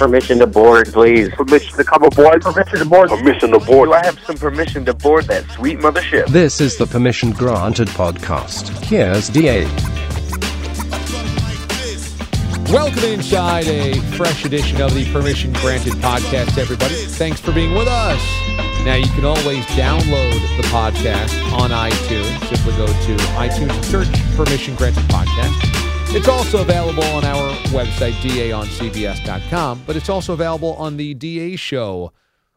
Permission to board, please. Permission to come aboard. Permission to board. Permission to board. Do I have some permission to board that sweet mothership? This is the Permission Granted podcast. Here's DA. Welcome inside a fresh edition of the Permission Granted podcast, everybody. Thanks for being with us. Now, you can always download the podcast on iTunes. Simply go to iTunes and search Permission Granted Podcast. It's also available on our website, daoncbs.com, but it's also available on the DA Show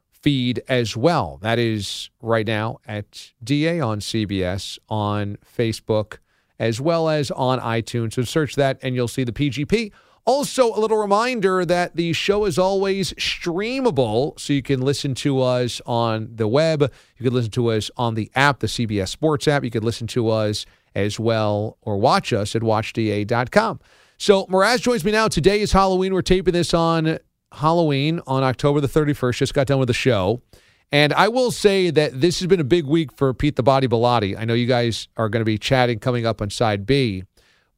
feed as well. That is right now at DA on CBS on Facebook as well as on iTunes. So search that and you'll see the PGP. Also, a little reminder that the show is always streamable, so you can listen to us on the web. You can listen to us on the app, the CBS Sports app. You can listen to us as well or watch us at watchda.com. So, Mraz joins me now. Today is Halloween. We're taping this on Halloween on October the 31st. Just got done with the show. And I will say that this has been a big week for Pete the Body Bellotti. I know you guys are going to be chatting coming up on side B.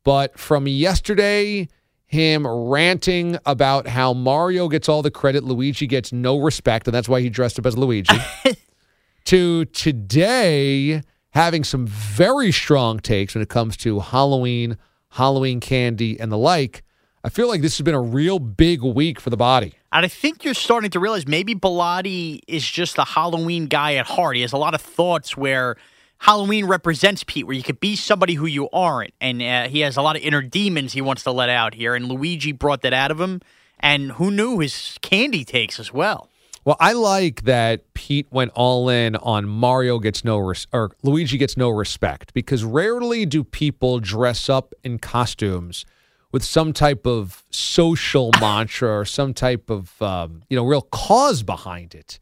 But from yesterday, him ranting about how Mario gets all the credit, Luigi gets no respect, and that's why he dressed up as Luigi, to today having some very strong takes when it comes to Halloween, Halloween candy, and the like. I feel like this has been a real big week for the body. And I think you're starting to realize maybe Bellotti is just a Halloween guy at heart. He has a lot of thoughts where Halloween represents Pete, where you could be somebody who you aren't. And uh, he has a lot of inner demons he wants to let out here. And Luigi brought that out of him. And who knew his candy takes as well? Well, I like that Pete went all in on Mario gets no res- or Luigi gets no respect because rarely do people dress up in costumes with some type of social mantra or some type of um, you know real cause behind it.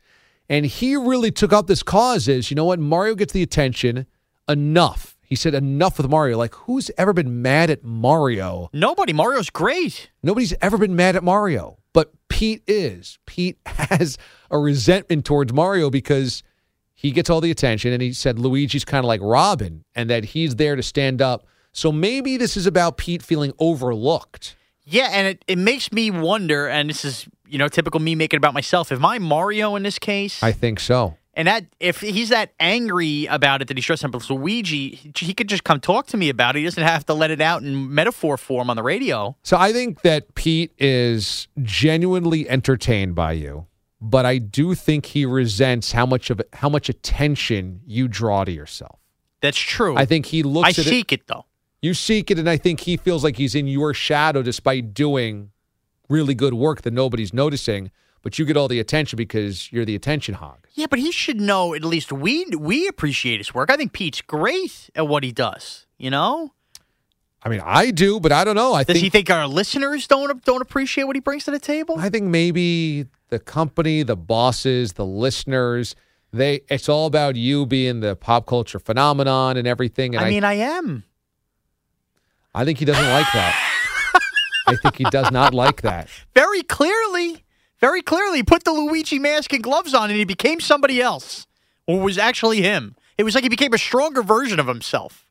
And he really took up this cause is you know what Mario gets the attention enough. He said enough with Mario. Like who's ever been mad at Mario? Nobody. Mario's great. Nobody's ever been mad at Mario, but Pete is. Pete has a resentment towards Mario because he gets all the attention and he said Luigi's kind of like Robin and that he's there to stand up. So maybe this is about Pete feeling overlooked. Yeah, and it, it makes me wonder, and this is, you know, typical me making about myself. Am I Mario in this case? I think so. And that if he's that angry about it that he's dressed up as Luigi, he, he could just come talk to me about it. He doesn't have to let it out in metaphor form on the radio. So I think that Pete is genuinely entertained by you, but I do think he resents how much of how much attention you draw to yourself. That's true. I think he looks I at it. seek it though. You seek it, and I think he feels like he's in your shadow despite doing really good work that nobody's noticing. But you get all the attention because you're the attention hog. Yeah, but he should know at least we we appreciate his work. I think Pete's great at what he does. You know, I mean, I do, but I don't know. I does think he think our listeners don't don't appreciate what he brings to the table? I think maybe the company, the bosses, the listeners, they it's all about you being the pop culture phenomenon and everything. And I, I mean, I am. I think he doesn't like that. I think he does not like that. very clearly, very clearly he put the Luigi mask and gloves on and he became somebody else. Or was actually him. It was like he became a stronger version of himself.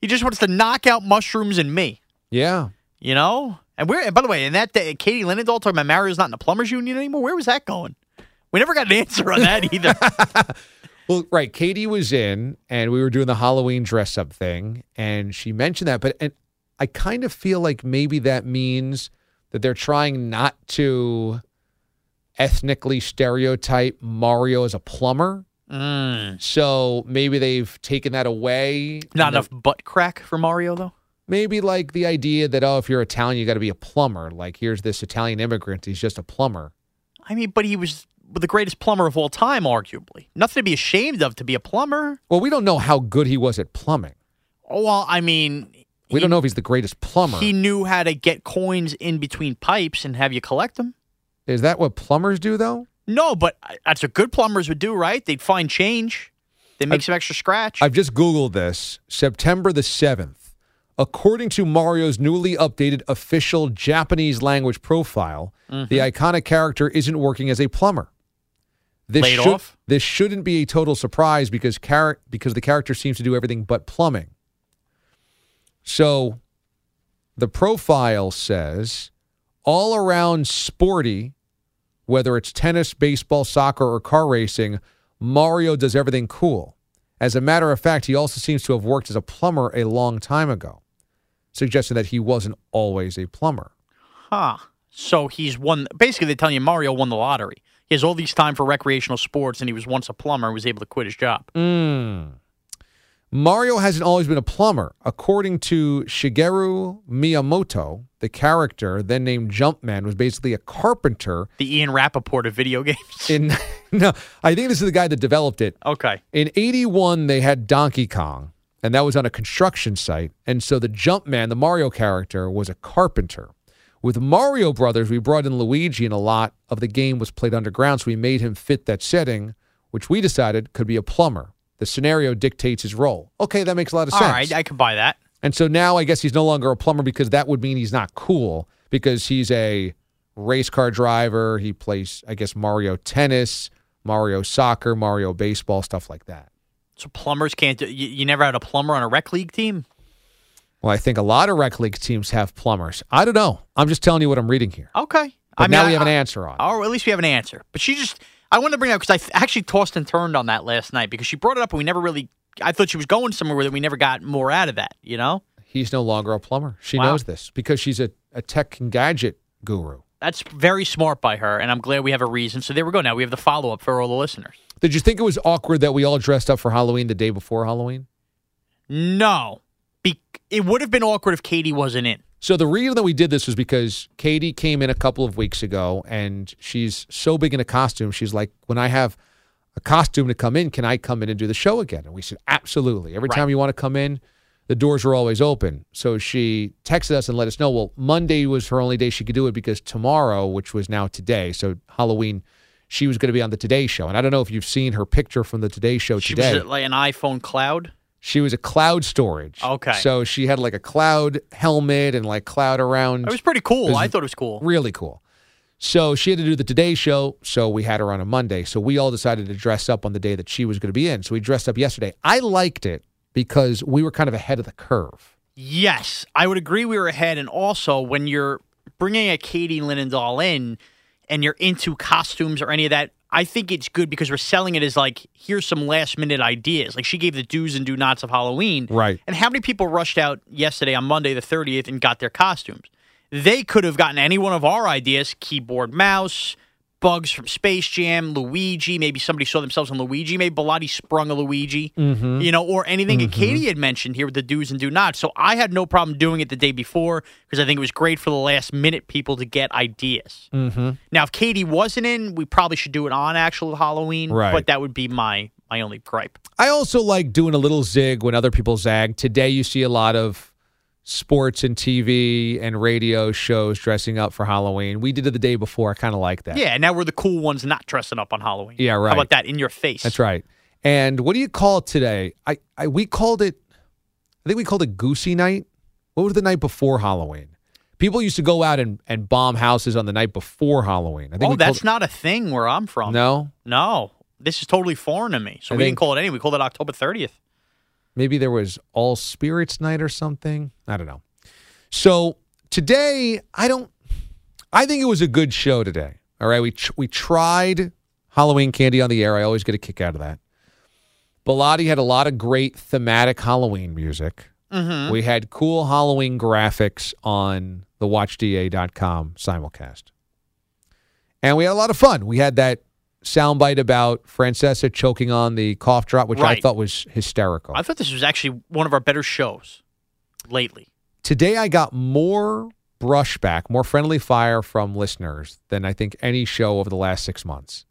He just wants to knock out mushrooms and me. Yeah. You know? And where by the way, and that day, Katie Linendoll talking about Mario's not in the plumbers union anymore. Where was that going? We never got an answer on that either. Well, right. Katie was in, and we were doing the Halloween dress up thing, and she mentioned that. But and I kind of feel like maybe that means that they're trying not to ethnically stereotype Mario as a plumber. Mm. So maybe they've taken that away. Not enough butt crack for Mario though. Maybe like the idea that oh, if you're Italian, you got to be a plumber. Like here's this Italian immigrant, he's just a plumber. I mean, but he was the greatest plumber of all time, arguably. Nothing to be ashamed of to be a plumber. Well, we don't know how good he was at plumbing. Oh, well, I mean, We he, don't know if he's the greatest plumber. He knew how to get coins in between pipes and have you collect them. Is that what plumbers do though? No, but that's what good plumbers would do, right? They'd find change. They make some extra scratch. I've just Googled this. September the 7th. According to Mario's newly updated official Japanese language profile, Mm-hmm. the iconic character isn't working as a plumber. This Laid should, off? This shouldn't be a total surprise because char- because the character seems to do everything but plumbing. So the profile says all around sporty, whether it's tennis, baseball, soccer, or car racing, Mario does everything cool. As a matter of fact, he also seems to have worked as a plumber a long time ago, suggesting that he wasn't always a plumber. huh. So he's won. Basically, they're telling you Mario won the lottery. He has all these time for recreational sports, and he was once a plumber and was able to quit his job. Mm. Mario hasn't always been a plumber. According to Shigeru Miyamoto, the character, then named Jumpman, was basically a carpenter. The Ian Rapoport of video games. In no, I think this is the guy that developed it. okay. In 81, they had Donkey Kong, and that was on a construction site. And so the Jumpman, the Mario character, was a carpenter. With Mario Brothers, we brought in Luigi, and a lot of the game was played underground, so we made him fit that setting, which we decided could be a plumber. The scenario dictates his role. Okay, that makes a lot of All sense. right, I can buy that. and so now I guess he's no longer a plumber because that would mean he's not cool because he's a race car driver. He plays, I guess, Mario tennis, Mario soccer, Mario baseball, stuff like that. So plumbers can't. Do, you, you never had a plumber on a rec league team. Well, I think a lot of rec league teams have plumbers. I don't know. I'm just telling you what I'm reading here. Okay. But I mean, now we have an I- answer on it. Or at least we have an answer. But she just, I wanted to bring it up because I th- actually tossed and turned on that last night because she brought it up and we never really, I thought she was going somewhere with it. We never got more out of that, you know? He's no longer a plumber. She Wow. knows this because she's a, a tech and gadget guru. That's very smart by her. And I'm glad we have a reason. So there we go. Now we have the follow up for all the listeners. Did you think it was awkward that we all dressed up for Halloween the day before Halloween? No. Be- it would have been awkward if Katie wasn't in. So the reason that we did this was because Katie came in a couple of weeks ago and she's so big in a costume. She's like, when I have a costume to come in, can I come in and do the show again? And we said, absolutely. Every Right. time you want to come in, the doors are always open. So she texted us and let us know. Well, Monday was her only day she could do it because tomorrow, which was now today, so Halloween, she was going to be on the Today Show. And I don't know if you've seen her picture from the Today Show She today. was like an iPhone cloud. She was a cloud storage. Okay. So she had like a cloud helmet and like cloud around. It was pretty cool. Was I thought it was cool. really cool. So she had to do the Today Show. So we had her on a Monday. So we all decided to dress up on the day that she was going to be in. So we dressed up yesterday. I liked it because we were kind of ahead of the curve. Yes, I would agree we were ahead. And also, when you're bringing a Katie Linendoll in and you're into costumes or any of that, I think it's good because we're selling it as like, here's some last minute ideas. Like she gave the do's and do nots of Halloween. Right. And how many people rushed out yesterday on Monday, the 30th, and got their costumes? They could have gotten any one of our ideas keyboard, mouse, bugs from Space Jam, Luigi. Maybe somebody saw themselves on Luigi. Maybe Bellotti sprung a Luigi, you know, or anything that Katie had mentioned here with the do's and do nots. So I had no problem doing it the day before because I think it was great for the last minute people to get ideas. Mm-hmm. Now, if Katie wasn't in, we probably should do it on actual Halloween, Right. but that would be my my only gripe. I also like doing a little zig when other people zag. Today, you see a lot of sports and TV and radio shows dressing up for Halloween. We did it the day before. I kind of like that. Yeah, now we're the cool ones not dressing up on Halloween. Yeah, right. How about that in your face? That's right. And what do you call it today? I, I we called it I think we called it Goosey Night. What was the night before Halloween? People used to go out and, and bomb houses on the night before Halloween. I think Oh, that's called, not a thing where I'm from. No. No. This is totally foreign to me. So I we think- didn't call it any. We called it October 30th. Maybe there was All Spirits Night or something. I don't know. So today, I don't. I think it was a good show today. All right, we tr- we tried Halloween candy on the air. I always get a kick out of that. Bellotti had a lot of great thematic Halloween music. Mm-hmm. We had cool Halloween graphics on the WatchDA.com simulcast. And we had a lot of fun. We had that soundbite about Francesa choking on the cough drop, which I thought was hysterical. I thought this was actually one of our better shows lately. Today I got more brushback, more friendly fire from listeners than I think any show over the last six months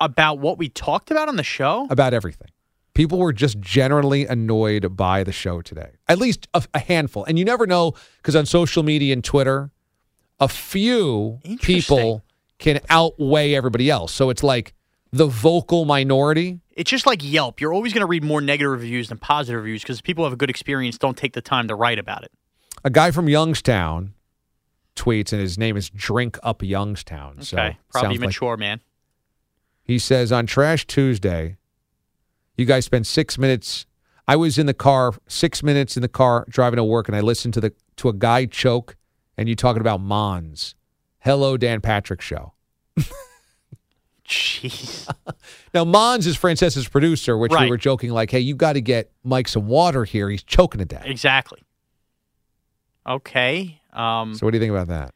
About what we talked about on the show? about everything. People were just generally annoyed by the show today, at least a, a handful. And you never know because on social media and Twitter, a few people can outweigh everybody else. So it's like the vocal minority. It's just like Yelp. You're always going to read more negative reviews than positive reviews because people who have a good experience don't take the time to write about it. A guy from Youngstown tweets, and his name is Drink Up Youngstown. So Okay. Probably sounds like- mature, man. He says on Trash Tuesday, you guys spent six minutes. I was in the car, six minutes in the car driving to work, and I listened to the to a guy choke, and you talking about Mons. Hello, Dan Patrick show. Jeez. Now Mons is Francesa's producer, which we were joking like, "Hey, you got to get Mike some water here. He's choking to death." exactly. Okay. Um, So, what do you think about that?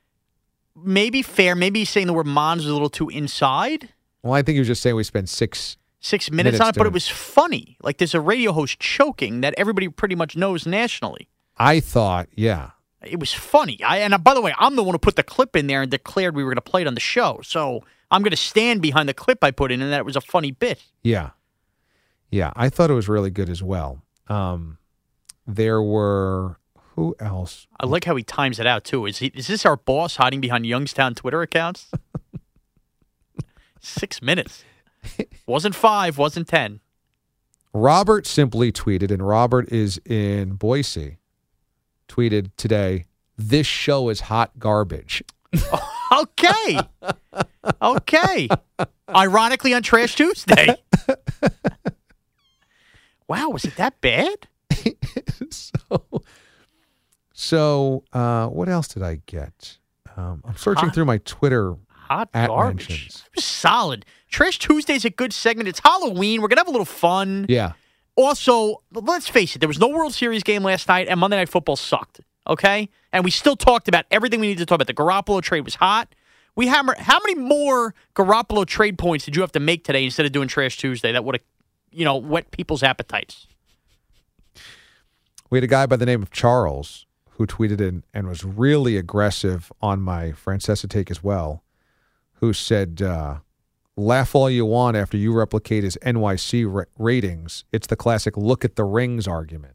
maybe fair. Maybe he's saying the word Mons was a little too inside. Well, I think he was just saying we spent six. Six minutes, Minutes on it, but it was funny. Like there's a radio host choking that everybody pretty much knows nationally. I thought, yeah, It was funny. I and uh, by the way, I'm the one who put the clip in there and declared we were going to play it on the show. So I'm going to stand behind the clip I put in, and that it was a funny bit. Yeah. Yeah. I thought it was really good as well. Um, there were, who else? I like how he times it out too. Is he, is this our boss hiding behind Youngstown Twitter accounts? Six minutes. Wasn't five. Wasn't ten. Robert simply tweeted, and Robert is in Boise, tweeted today, this show is hot garbage. Okay. okay. Ironically, on Trash Tuesday. wow, was it that bad? so, so uh, what else did I get? Um, I'm searching Hot- through my Twitter. Hot At garbage. mentions. Solid. Trash Tuesday's a good segment. It's Halloween. We're gonna have a little fun. Yeah. Also, let's face it, there was no World Series game last night, and Monday Night Football sucked. Okay, and we still talked about everything we needed to talk about. The Garoppolo trade was hot. We hammer. How many more Garoppolo trade points did you have to make today instead of doing Trash Tuesday? That would have, you know, whet people's appetites. We had a guy by the name of Charles who tweeted in and was really aggressive on my Francesa take as well, who said, uh, laugh all you want after you replicate his NYC ra- ratings. It's the classic look at the rings argument.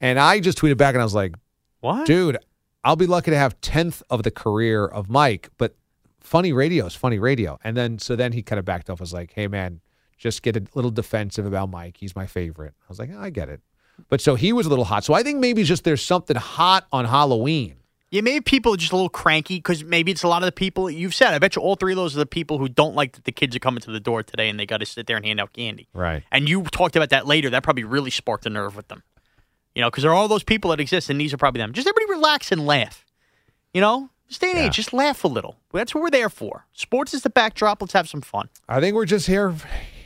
And I just tweeted back and I was like, What? dude, I'll be lucky to have 10th of the career of Mike, but funny radio is funny radio. And then, so then he kind of backed off, was like, hey, man, just get a little defensive about Mike. He's my favorite. I was like, I get it. But so he was a little hot. So I think maybe just there's something hot on Halloween. Yeah, maybe people are just a little cranky because maybe it's a lot of the people you've said. I bet you all three of those are the people who don't like that the kids are coming to the door today and they got to sit there and hand out candy. Right. And you talked about that later. That probably really sparked a nerve with them. You know, because there are all those people that exist, and these are probably them. Just everybody relax and laugh. You know, this day and Yeah. age, just laugh a little. That's what we're there for. Sports is the backdrop. Let's have some fun. I think we're just here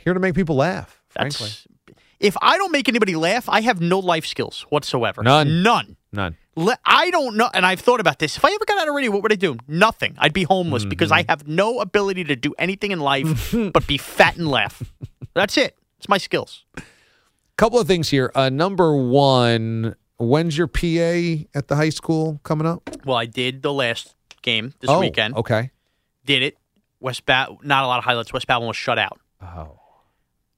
here to make people laugh, That's frankly. if I don't make anybody laugh, I have no life skills whatsoever. None. None. None. I don't know, and I've thought about this. If I ever got out of radio, what would I do? Nothing. I'd be homeless because Mm-hmm. I have no ability to do anything in life but be fat and laugh. That's it. It's my skills. Couple of things here. Uh, number one, when's your PA at the high school coming up? Well, I did the last game this oh, weekend. Okay. Did it. West Bat. Not a lot of highlights. West Babylon was shut out Oh.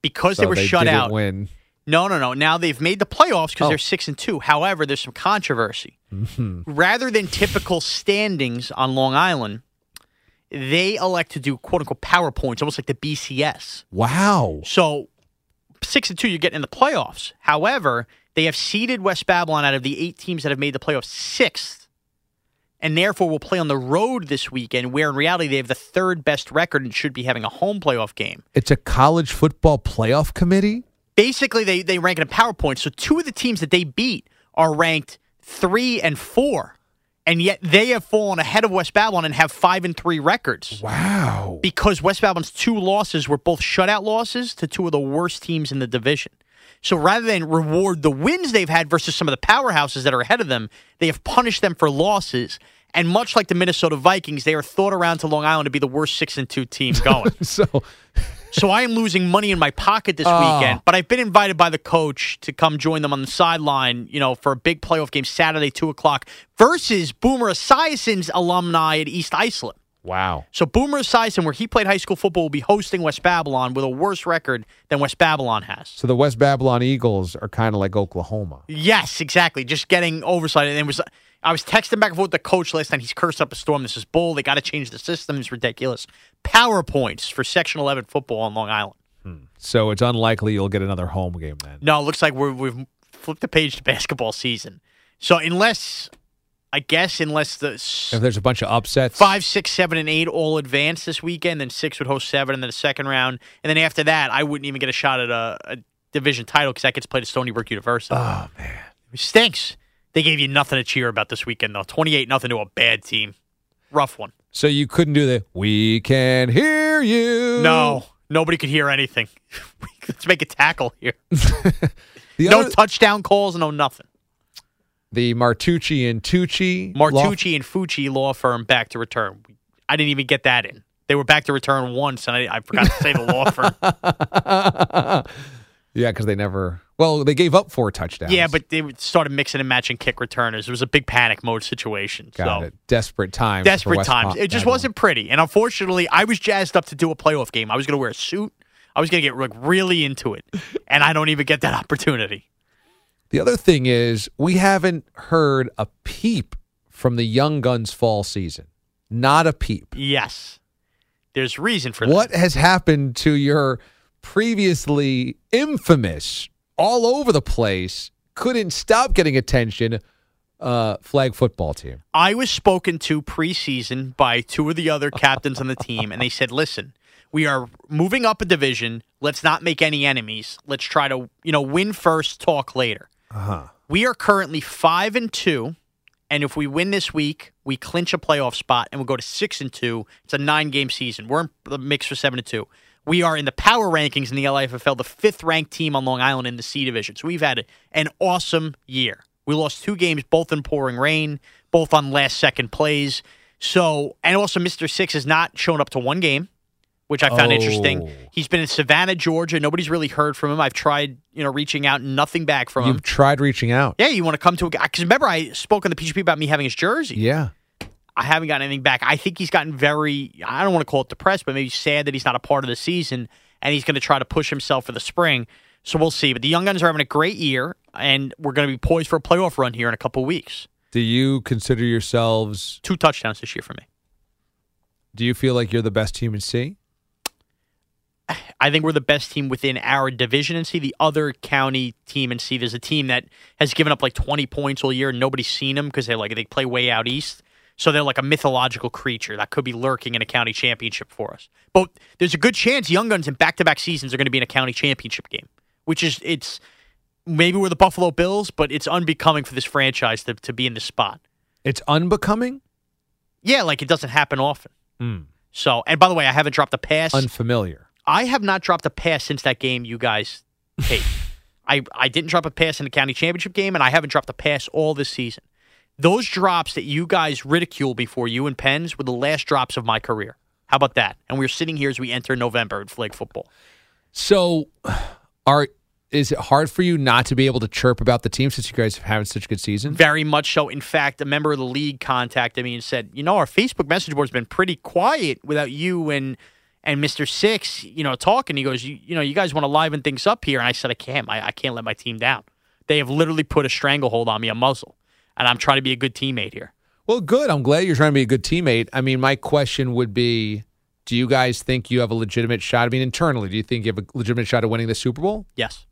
because So they were shut didn't out. Win. No, no, no. Now they've made the playoffs because Oh. they're six and two. However, there's some controversy. Mm-hmm. Rather than typical standings on Long Island, they elect to do quote unquote PowerPoints, almost like the BCS. Wow. So six and two, you're getting in the playoffs. However, they have seeded West Babylon out of the eight teams that have made the playoffs sixth, and therefore will play on the road this weekend. Where in reality they have the third best record and should be having a home playoff game. It's a college football playoff committee? Basically, they they rank it in PowerPoint. So two of the teams that they beat are ranked three and four, and yet they have fallen ahead of West Babylon and have five and three records. Wow. because West Babylon's two losses were both shutout losses to two of the worst teams in the division. So rather than reward the wins they've had versus some of the powerhouses that are ahead of them, they have punished them for losses. And much like the Minnesota Vikings, they are thought around to Long Island to be the worst six and two team going. So so I am losing money in my pocket this Oh. weekend. But I've been invited by the coach to come join them on the sideline, you know, for a big playoff game Saturday, two o'clock, versus Boomer Esiason's alumni at East Islip. wow. So Boomer Esiason, where he played high school football, will be hosting West Babylon with a worse record than West Babylon has. So the West Babylon Eagles are kind of like Oklahoma. Yes, exactly. Just getting oversight. And it was I was texting back and forth with the coach last night. He's cursed up a storm. This is bull. They got to change the system. It's ridiculous. PowerPoints for Section 11 football on Long Island. Hmm. So it's unlikely you'll get another home game then. No, it looks like we're, we've flipped the page to basketball season. So unless, I guess, unless the If there's a bunch of upsets, five, six, seven, and eight all advance this weekend, then six would host seven, and then a second round, and then after that, I wouldn't even get a shot at a, a division title because that gets played at Stony Brook University. Oh man. It stinks. They gave you nothing to cheer about this weekend, though. Twenty-eight nothing to a bad team. Rough one. So you couldn't do the "We can hear you." No, nobody could hear anything. Let's make a tackle here. No other- touchdown calls, no nothing. the Martucci and Tucci. law- Martucci and Fucci law firm back to return. I didn't even get that in. They were back to return once, and I, I forgot to say the law firm. yeah, because they never. Well, they gave up four touchdowns. Yeah, but they started mixing and matching kick returners. It was a big panic mode situation. got so it. Desperate times. desperate times. It just wasn't pretty. And unfortunately, I was jazzed up to do a playoff game. I was going to wear a suit. I was going to get like really into it, and I don't even get that opportunity. The other thing is we haven't heard a peep from the Young Guns fall season. Not a peep. Yes, there's reason for that. What has happened to your previously infamous, all over the place, couldn't stop getting attention uh, flag football team? I was spoken to preseason by two of the other captains on the team, and they said, "Listen, we are moving up a division. Let's not make any enemies. Let's try to, you know, win first, talk later." Uh-huh. We are currently five and two, and if we win this week, we clinch a playoff spot, and we'll go to six and two. It's a nine-game season. We're in the mix for seven and two. We are in the power rankings in the LIFFL, the fifth-ranked team on Long Island in the C division. So we've had an awesome year. We lost two games, both in pouring rain, both on last-second plays. So, and also, Mister Six has not shown up to one game, which I found Oh. interesting. He's been in Savannah, Georgia. Nobody's really heard from him. I've tried, you know, reaching out, nothing back from him. You've tried reaching out. Yeah, you want to come to a guy because remember I spoke on the PGP about me having his jersey. Yeah. I haven't gotten anything back. I think he's gotten very I don't want to call it depressed, but maybe sad that he's not a part of the season and he's going to try to push himself for the spring. So we'll see. But the Young Guns are having a great year and we're going to be poised for a playoff run here in a couple weeks. Do you consider yourselves, Two touchdowns this year for me. do you feel like you're the best team in C? I think we're the best team within our division and C. The other county team and C, there's a team that has given up like 20 points all year and nobody's seen them because they like they play way out east. So they're like a mythological creature that could be lurking in a county championship for us. But there's a good chance Young Guns in back-to-back seasons are going to be in a county championship game, which is it's maybe we're the Buffalo Bills, but it's unbecoming for this franchise to, to be in this spot. It's unbecoming? Yeah, like it doesn't happen often. Hmm. So, and by the way, I haven't dropped a pass. Unfamiliar. I have not dropped a pass since that game you guys taped. I, I didn't drop a pass in the county championship game, and I haven't dropped a pass all this season. Those drops that you guys ridicule before you and Pens were the last drops of my career. How about that? And we're sitting here as we enter November in flag football. So, are is it hard for you not to be able to chirp about the team since you guys have having such a good season? Very much so. In fact, a member of the league contacted me and said, "You know, our Facebook message board's been pretty quiet without you and and Mister Six, you know, talking." He goes, "You, you know, you guys want to liven things up here?" And I said, "I can't. I, I can't let my team down. They have literally put a stranglehold on me, a muzzle, and I'm trying to be a good teammate here." Well, good. I'm glad you're trying to be a good teammate. I mean, my question would be do you guys think you have a legitimate shot? I mean, internally, do you think you have a legitimate shot at winning the Super Bowl? Yes,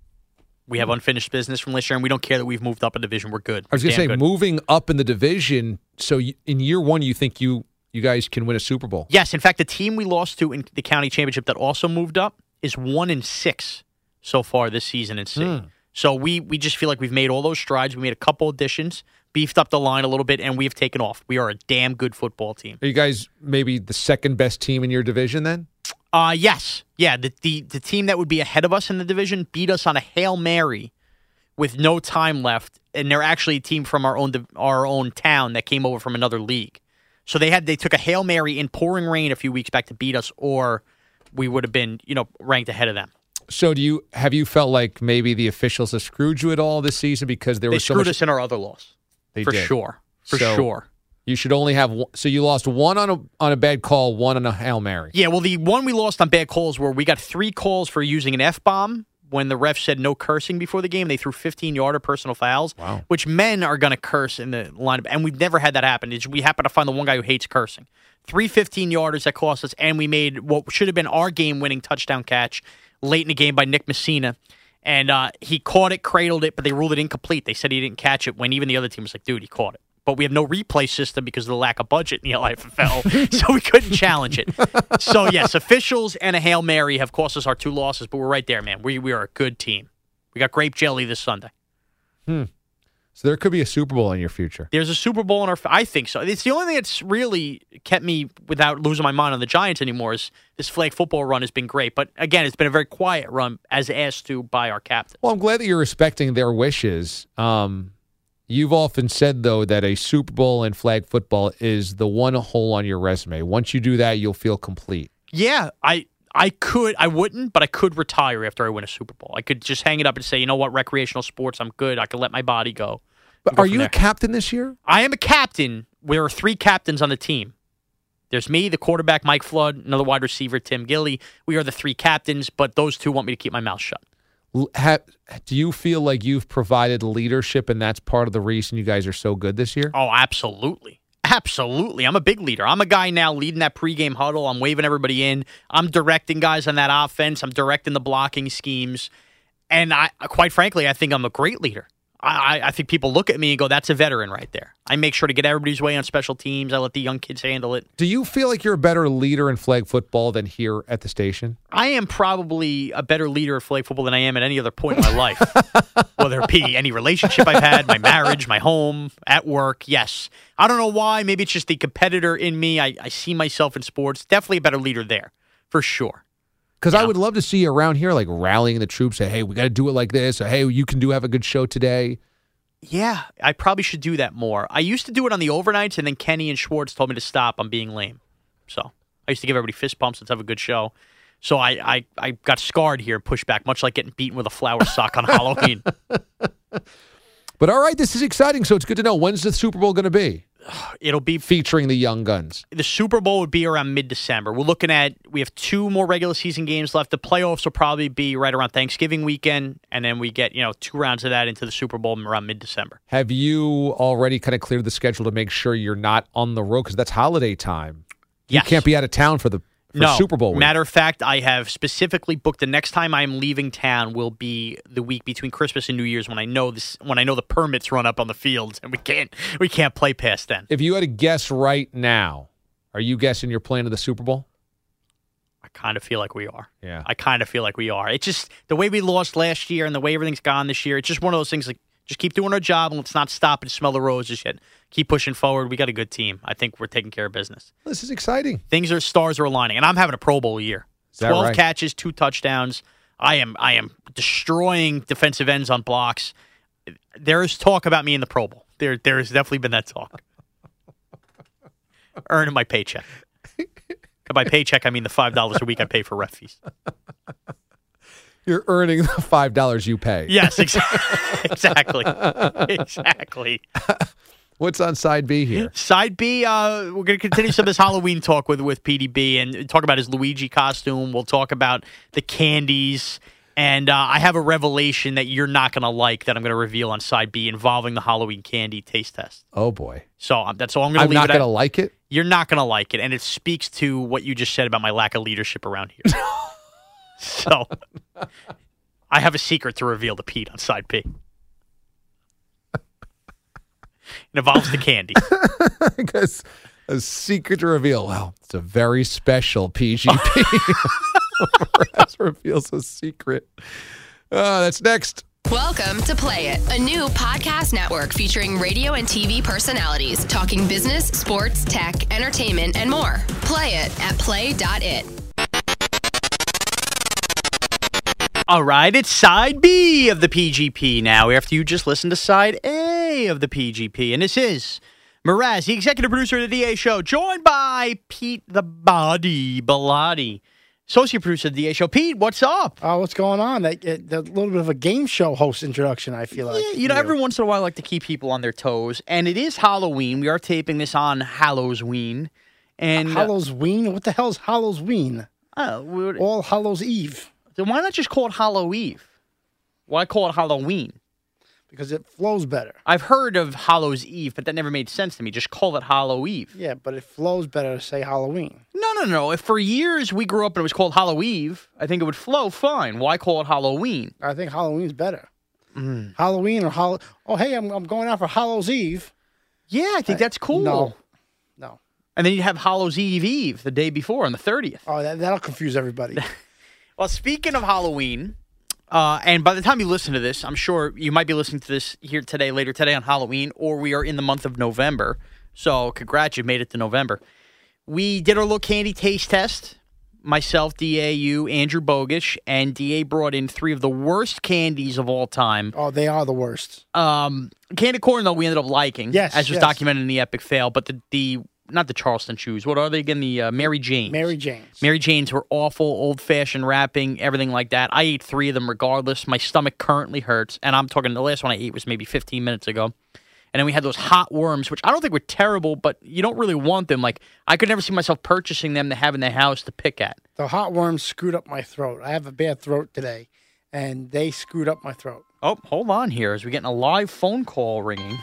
we have unfinished business from last year, and we don't care that we've moved up a division. We're good. I was going to say, good. moving up in the division. So you, in year one, you think you you guys can win a Super Bowl? Yes, in fact, the team we lost to in the county championship that also moved up is one in six so far this season in C. Hmm. So we we just feel like we've made all those strides. We made a couple additions, beefed up the line a little bit, and we've taken off. We are a damn good football team. Are you guys maybe the second best team in your division then? Uh yes, yeah. The the the team that would be ahead of us in the division beat us on a hail mary with no time left, and they're actually a team from our own our own town that came over from another league. So they had they took a hail mary in pouring rain a few weeks back to beat us, or we would have been you know ranked ahead of them. So do you have you felt like maybe the officials have screwed you at all this season because there They was so screwed much us in our other loss they for did. sure, for So- sure. You should only have one, so you lost one on a on a bad call, one on a hail mary. Yeah, well, the one we lost on bad calls where we got three calls for using an F bomb when the ref said no cursing before the game. They threw 15 yarder personal fouls, Wow. which men are going to curse in the lineup. And we've never had that happen. It's, we happen to find the one guy who hates cursing. Three 15 yarders that cost us, and we made what should have been our game winning touchdown catch late in the game by Nick Messina. And uh, he caught it, cradled it, but they ruled it incomplete. They said he didn't catch it when even the other team was like, dude, he caught it. But we have no replay system because of the lack of budget in the LIFL, so we couldn't challenge it. So, yes, officials and a Hail Mary have cost us our two losses, but we're right there, man. We, we are a good team. We got grape jelly this Sunday. So there could be a Super Bowl in your future. There's a Super Bowl in our. I think so. It's the only thing that's really kept me without losing my mind on the Giants anymore. Is this flag football run has been great, but again, it's been a very quiet run as asked to by our captain. Well, I'm glad that you're respecting their wishes. Um, you've often said though that a Super Bowl in flag football is the one hole on your resume. Once you do that, you'll feel complete. Yeah, I I could I wouldn't, but I could retire after I win a Super Bowl. I could just hang it up and say, you know what, recreational sports, I'm good. I could let my body go. But Go are you there. a captain this year? I am a captain. There are three captains on the team. There's me, the quarterback, Mike Flood, another wide receiver, Tim Gilly. We are the three captains, but those two want me to keep my mouth shut. Do you feel like you've provided leadership and that's part of the reason you guys are so good this year? Oh, absolutely. Absolutely. I'm a big leader. I'm a guy now leading that pregame huddle. I'm waving everybody in. I'm directing guys on that offense. I'm directing the blocking schemes. And I quite frankly, I think I'm a great leader. I, I- think people look at me and go, that's a veteran right there. I make sure to get everybody's way on special teams. I let the young kids handle it. Do you feel like you're a better leader in flag football than here at the station? I am probably a better leader of flag football than I am at any other point in my life. Whether it be any relationship I've had, my marriage, my home, at work, yes. I don't know why. Maybe it's just the competitor in me. I, I see myself in sports. Definitely a better leader there, for sure. Because I would love to see you around here, like rallying the troops. Say, hey, we got to do it like this. Or, hey, you can do have a good show today. Yeah, I probably should do that more. I used to do it on the overnights, and then Kenny and Schwartz told me to stop. I'm being lame. So I used to give everybody fist bumps. Let's have a good show. So I, I, I got scarred here, pushed back, much like getting beaten with a flour sock on Halloween. But all right, this is exciting. So it's good to know. When's the Super Bowl going to be? It'll be Featuring the Young Guns. the Super Bowl would be around mid December. We're looking at we have two more regular season games left. The playoffs will probably be right around Thanksgiving weekend, and then we get you know two rounds of that into the Super Bowl around mid December. Have you already kind of cleared the schedule to make sure you're not on the road? Because that's holiday time. Yes. You can't be out of town for the no Super Bowl week. Matter of fact, I have specifically booked the next time I'm leaving town will be the week between Christmas and New Year's when I know this when I know the permits run up on the fields and we can't we can't play past then. If you had to guess right now, are you guessing you're playing to the Super Bowl? I kind of feel like we are. Yeah. I kind of feel like we are. It's just the way we lost last year and the way everything's gone this year. It's just one of those things like just keep doing our job and let's not stop and smell the roses yet. Keep pushing forward. We got a good team. I think we're taking care of business. This is exciting. Things are stars are aligning, and I'm having a Pro Bowl year. Twelve right? catches, two touchdowns. I am I am destroying defensive ends on blocks. There is talk about me in the Pro Bowl. There there has definitely been that talk. Earning my paycheck. By paycheck, I mean the five dollars a week I pay for ref fees. You're earning the five dollars you pay. Yes, exa- exactly, exactly. What's on side B here? Side B, uh, we're going to continue some of this Halloween talk with with PDB and talk about his Luigi costume. We'll talk about the candies, and uh, I have a revelation that you're not going to like that I'm going to reveal on Side B involving the Halloween candy taste test. Oh boy, So um, that's all I'm going to I'm not going to like it. You're not going to like it, and it speaks to what you just said about my lack of leadership around here. so I have a secret to reveal to Pete on Side B. It involves the candy. because a secret to reveal. Well, it's a very special PGP. Perhaps reveals a secret. Uh, that's next. Welcome to Play It, a new podcast network featuring radio and TV personalities talking business, sports, tech, entertainment, and more. Play it at play.it. All right, it's side B of the PGP now, after you just listened to side A of the PGP. And this is Mraz, the executive producer of the DA show, joined by Pete the Body Bellotti, associate producer of the DA show. Pete, what's up? Oh, what's going on? That, that, little bit of a game show host introduction. I feel like Yeah, you know, every once in a while, I like to keep people on their toes, and it is Halloween. We are taping this on Halloween, and uh, Halloween. What the hell's Halloween? uh, All Hallows Eve then why not just call it Hallow Eve? Why call it Halloween? because it flows better. I've heard of Hallow's Eve, but that never made sense to me. Just call it Hallow Eve. Yeah, but it flows better to say Halloween. No, no, no. If for years we grew up and it was called Hallow Eve, I think it would flow fine. Why call it Halloween? I think Halloween's better. Mm. Halloween or Hall. Oh, hey, I'm I'm going out for Hallows Eve. Yeah, I think that's cool. No, no. And then you'd have Hallow's Eve Eve the day before on the 30th. Oh, that, that'll confuse everybody. Well, speaking of Halloween, uh, and by the time you listen to this, I'm sure you might be listening to this here today, later today on Halloween, or we are in the month of November. So, congrats, you made it to November. We did our little candy taste test. Myself, DA, you, Andrew Bogish, and DA brought in three of the worst candies of all time. oh, they are the worst. Um, candy corn, though, we ended up liking, Yes, as was yes. documented in the epic fail. But the, the not the Charleston Chews. What are they again? The uh, Mary Janes. Mary Jane's. Mary Jane's were awful, old fashioned wrapping, everything like that. I ate three of them regardless. My stomach currently hurts, and I'm talking the last one I ate was maybe 15 minutes ago. And then we had those hot worms, which I don't think were terrible, but you don't really want them. Like I could never see myself purchasing them to have in the house to pick at. The hot worms screwed up my throat. I have a bad throat today, and they screwed up my throat. Oh, hold on here, as we're getting a live phone call ringing.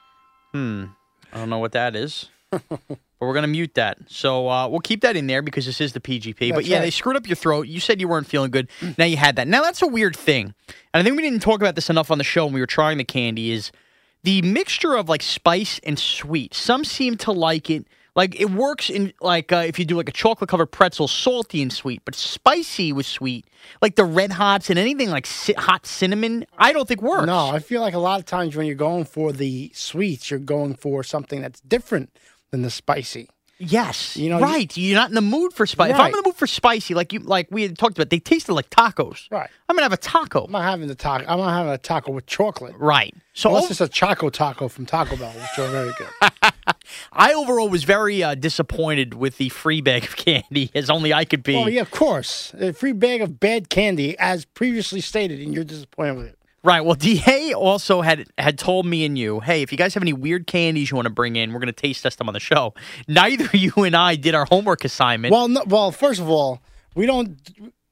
hmm, I don't know what that is. but we're gonna mute that. So uh, we'll keep that in there because this is the PGP. but yeah, right. they screwed up your throat. You said you weren't feeling good. Now you had that. Now that's a weird thing, and I think we didn't talk about this enough on the show when we were trying the candy. Is the mixture of like spice and sweet? Some seem to like it. Like it works in like uh, if you do like a chocolate covered pretzel, salty and sweet, but spicy with sweet, like the red hots and anything like ci- hot cinnamon. I don't think works. No, I feel like a lot of times when you're going for the sweets, you're going for something that's different than the spicy. Yes, You know, right. You, are not in the mood for spicy. If I'm Right. in the mood for spicy, like you, like we had talked about, they tasted like tacos. Right. I'm gonna have a taco. I'm not having the taco. I'm not having a taco with chocolate. Right. So Unless it's a Choco Taco from Taco Bell, which are very good. I overall was very uh, disappointed with the free bag of candy, as only I could be. oh yeah, of course. A free bag of bad candy, as previously stated, and you're disappointed with it. Right. Well, Da also had had told me and you, hey, if you guys have any weird candies you want to bring in, we're gonna taste test them on the show. Neither you and I did our homework assignment. Well, no, well, first of all, we don't.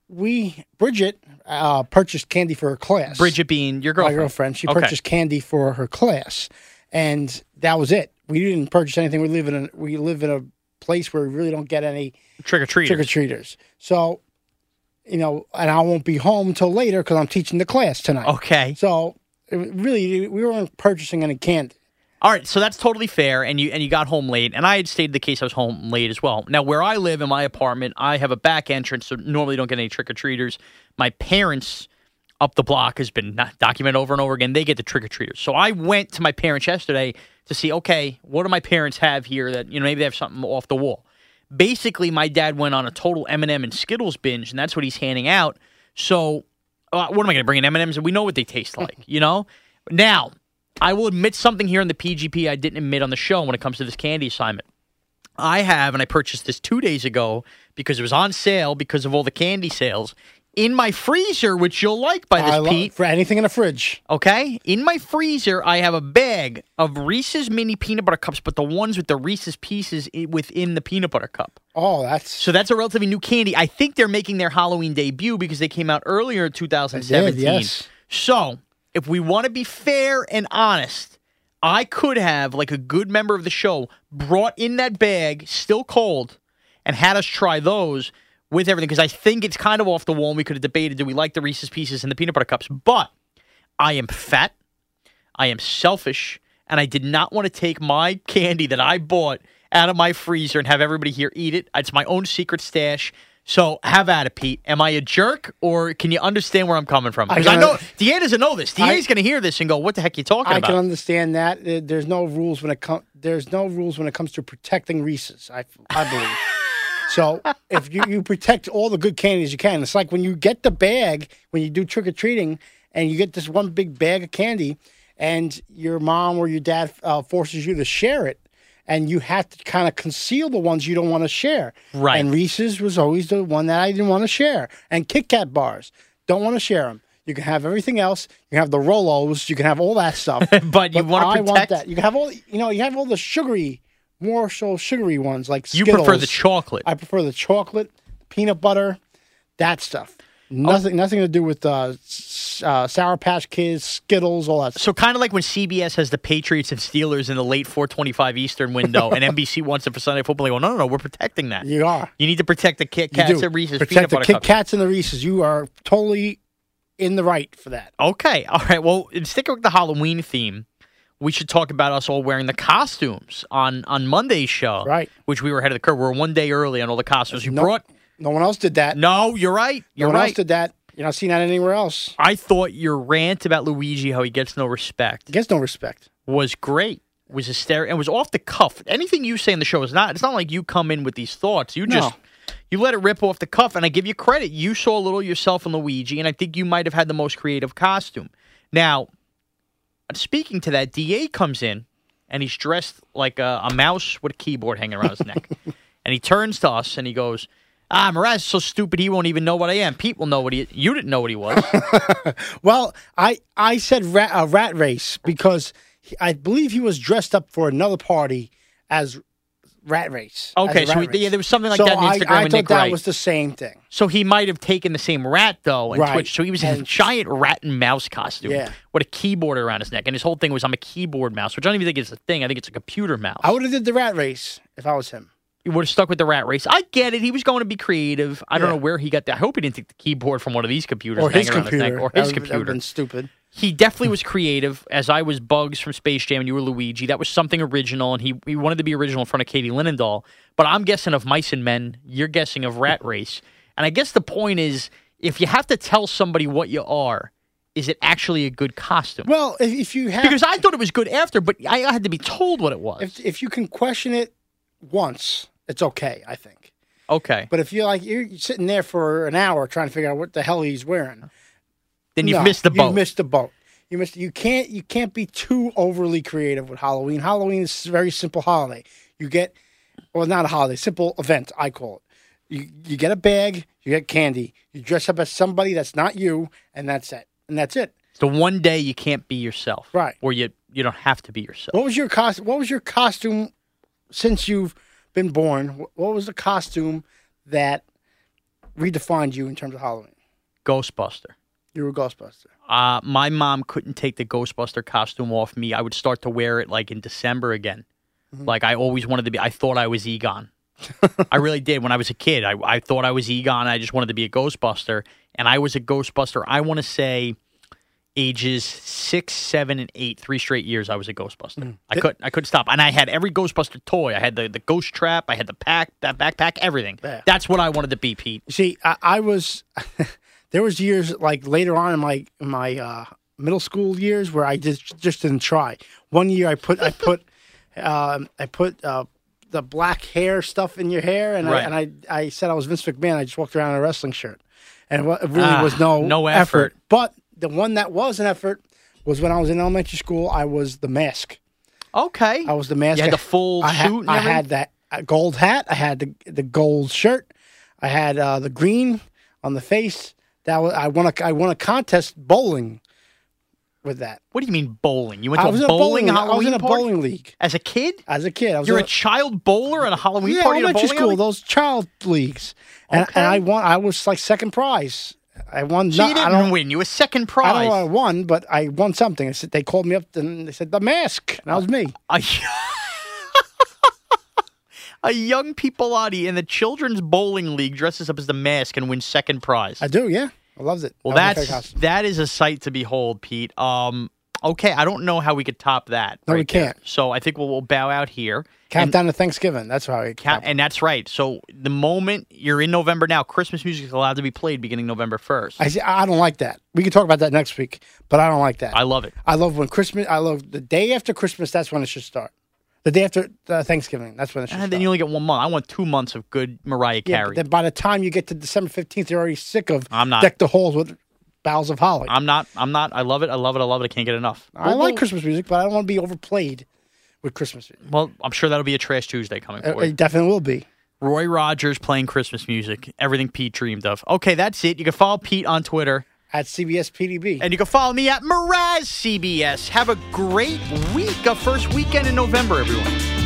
We Bridget uh, purchased candy for her class. Bridget being your my girlfriend. girlfriend, she Okay. purchased candy for her class, and that was it. We didn't purchase anything. We live in a we live in a place where we really don't get any trick or treat. trick or treaters. So, you know, and I won't be home until later because I'm teaching the class tonight. Okay. So, it really, we weren't purchasing any candy. All right, so that's totally fair, and you and you got home late, and I had stated the case I was home late as well. Now, where I live in my apartment, I have a back entrance, so normally don't get any trick or treaters. My parents up the block has been documented over and over again. They get the trick or treaters. So I went to my parents yesterday to see, okay, what do my parents have here that you know maybe they have something off the wall. Basically, my dad went on a total M&M and Skittles binge, and that's what he's handing out. So, uh, what am I going to bring in M&Ms? And we know what they taste like, you know. Now, I will admit something here in the PGP I didn't admit on the show when it comes to this candy assignment. I have, and I purchased this two days ago because it was on sale because of all the candy sales in my freezer, which you'll like by this, I lo- Pete. for anything in the fridge. Okay, in my freezer, I have a bag of Reese's mini peanut butter cups, but the ones with the Reese's pieces i- within the peanut butter cup. Oh, that's So that's a relatively new candy. I think they're making their Halloween debut because they came out earlier in 2017. yes. So, if we want to be fair and honest, I could have, like a good member of the show, brought in that bag, still cold, and had us try those with everything because I think it's kind of off the wall. And we could have debated do we like the Reese's Pieces and the peanut butter cups, but I am fat, I am selfish, and I did not want to take my candy that I bought out of my freezer and have everybody here eat it. It's my own secret stash. So have at it, Pete. Am I a jerk, or can you understand where I'm coming from? I Because I, can- know Da doesn't know this. I- Da's going to hear this and go, "What the heck are you talking I about?" I can understand that. There's no rules when it comes. There's no rules when it comes to protecting Reese's. I I believe. So if you, you protect all the good candies you can, it's like when you get the bag when you do trick or treating, and you get this one big bag of candy, and your mom or your dad uh, forces you to share it. and you have to kind of conceal the ones you don't want to share. Right. And Reese's was always the one that I didn't want to share. And Kit Kat bars, don't want to share them. You can have everything else. You can have the Rolos. You can have all that stuff. But you wanna I want that. You can have all. You know, you have all the sugary, more so sugary ones like Skittles. You prefer the chocolate. I prefer the chocolate, peanut butter, that stuff. Nothing, nothing to do with uh, uh, Sour Patch Kids, Skittles, all that. stuff. So kind of like when CBS has the Patriots and Steelers in the late 425 Eastern window, and NBC wants it for Sunday football. They go, no, no, no, we're protecting that. You are. You need to protect the Kit Kats and Reese's peanut Protect the Kit. Kats and the Reese's. You are totally in the right for that. Okay, all right. Well, sticking with the Halloween theme, we should talk about us all wearing the costumes on on Monday's show, Right. Which we were ahead of the curve. We're one day early on all the costumes. You No, brought no one else did that. no, you're right. no You're one else did that. You're not seeing that anywhere else. I thought your rant about Luigi, how he gets no respect, Gets no respect. was great. Was hysterical and was off the cuff. Anything you say in the show is not. It's not like you come in with these thoughts. You just No. you let it rip off the cuff, and I give you credit. You saw a little yourself in Luigi, and I think you might have had the most creative costume. Now, speaking to that, Da comes in, and he's dressed like a, a mouse with a keyboard hanging around his neck, and he turns to us and he goes. Ah, Mraz is so stupid he won't even know what I am. Pete will know what he. You didn't know what he was. Well, I I said rat, uh, rat race because he, I believe he was dressed up for another party as rat race. Okay, so race. yeah, there was something like So that on I, Instagram I with thought Nick that Wright. was the same thing. So he might have taken the same rat though and Right. twitched. So he was in a giant rat and mouse costume Yeah. with a keyboard around his neck, and his whole thing was I'm a keyboard mouse, which I don't even think is a thing. I think it's a computer mouse. I would have did the rat race if I was him. You would have stuck with the rat race. I get it. He was going to be creative. I don't Yeah. know where he got that. I hope he didn't take the keyboard from one of these computers Or hanging his around computer. his neck, or That his would- that would've computer. been stupid. He definitely was creative, as I was Bugs from Space Jam and you were Luigi. That was something original, and he, he wanted to be original in front of Katie Linendoll. But I'm guessing of Mice and Men, you're guessing of Rat Race. And I guess the point is, if you have to tell somebody what you are, is it actually a good costume? Well, if, if you have because I thought it was good after, but I had to be told what it was. if if you can question it once, it's okay. I think. okay, But if you're like you're sitting there for an hour trying to figure out what the hell he's wearing, then you've no, missed the boat. You missed the boat. You missed. You can't. You can't be too overly creative with Halloween. Halloween is a very simple holiday. You get, well, not a holiday, simple event. I call it. You you get a bag. You get candy. You dress up as somebody that's not you, and that's it. And that's it. the one day you can't be yourself, Right. Or you you don't have to be yourself. What was your cost? What was your costume since you've been born? What was the costume that redefined you in terms of Halloween? Ghostbuster. You were a Ghostbuster. Uh, my mom couldn't take the Ghostbuster costume off me. I would start to wear it like in December again. Mm-hmm. Like I always wanted to be. I thought I was Egon. I really did. When I was a kid, I, I thought I was Egon. I just wanted to be a Ghostbuster, and I was a Ghostbuster. I want to say ages six, seven, and eight, three straight years. I was a Ghostbuster. I couldn't. I couldn't stop, and I had every Ghostbuster toy. I had the, the ghost trap. I had the pack, that backpack, everything. Yeah. That's what I wanted to be, Pete. See, I, I was there was years like later on in my in my uh, middle school years where I just just didn't try. One year I put I put um, I put uh, the black hair stuff in your hair, and Right. I, and I I said I was Vince McMahon. I just walked around in a wrestling shirt, and it really Ah, was no no effort. But the one that was an effort was when I was in elementary school. I was the mask. Okay. I was the mask. You had the full I and I had that uh, gold hat. I had the the gold shirt. I had uh, the green on the face. That was I won a I won a contest bowling with that. What do you mean bowling? You went I to was a in bowling, bowling. I was in a party? bowling league as a kid. as a kid. I was You're in a child bowler at a Halloween yeah, party a elementary school. alley? Those child leagues, and, Okay. and I won. I was like second prize. I won. So no- you I didn't don't. win. You were second prize. I don't know I won, but I won something. I said they called me up and they said the mask. And that was me. A, young Pete Bellotti in the Children's Bowling League dresses up as the mask and wins second prize. I do. Yeah, I loved it. well, That that's that is a sight to behold, Pete. Um, okay, I don't know how we could top that. No, we right there. can't. So I think we'll, we'll bow out here. countdown to Thanksgiving. That's how I Ca- and that's right. So the moment you're in November now, Christmas music is allowed to be played beginning November first. I see, I don't like that. We can talk about that next week, but I don't like that. I love it. I love when Christmas. I love the day after Christmas. That's when it should start. The day after uh, Thanksgiving. That's when it should And start. then you only get one month. I want two months of good Mariah yeah, Carey. but then by the time you get to December fifteenth, you're already sick of I'm not. deck the halls with boughs of holly. I'm not. I'm not. I love it. I love it. I love it. I can't get enough. I like Christmas music, but I don't want to be overplayed with Christmas. Music. Well, I'm sure that'll be a Trash Tuesday coming Uh, for you. It definitely will be. Roy Rogers playing Christmas music. Everything Pete dreamed of. Okay, that's it. You can follow Pete on Twitter. At CBS PDB. And you can follow me at Miraz CBS. Have a great week, a first weekend in November, everyone.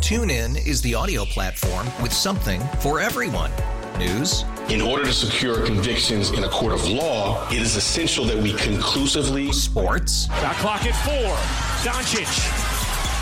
TuneIn is the audio platform with something for everyone. News. In order to secure convictions in a court of law, it is essential that we conclusively. Sports. Got clock at four. Doncic.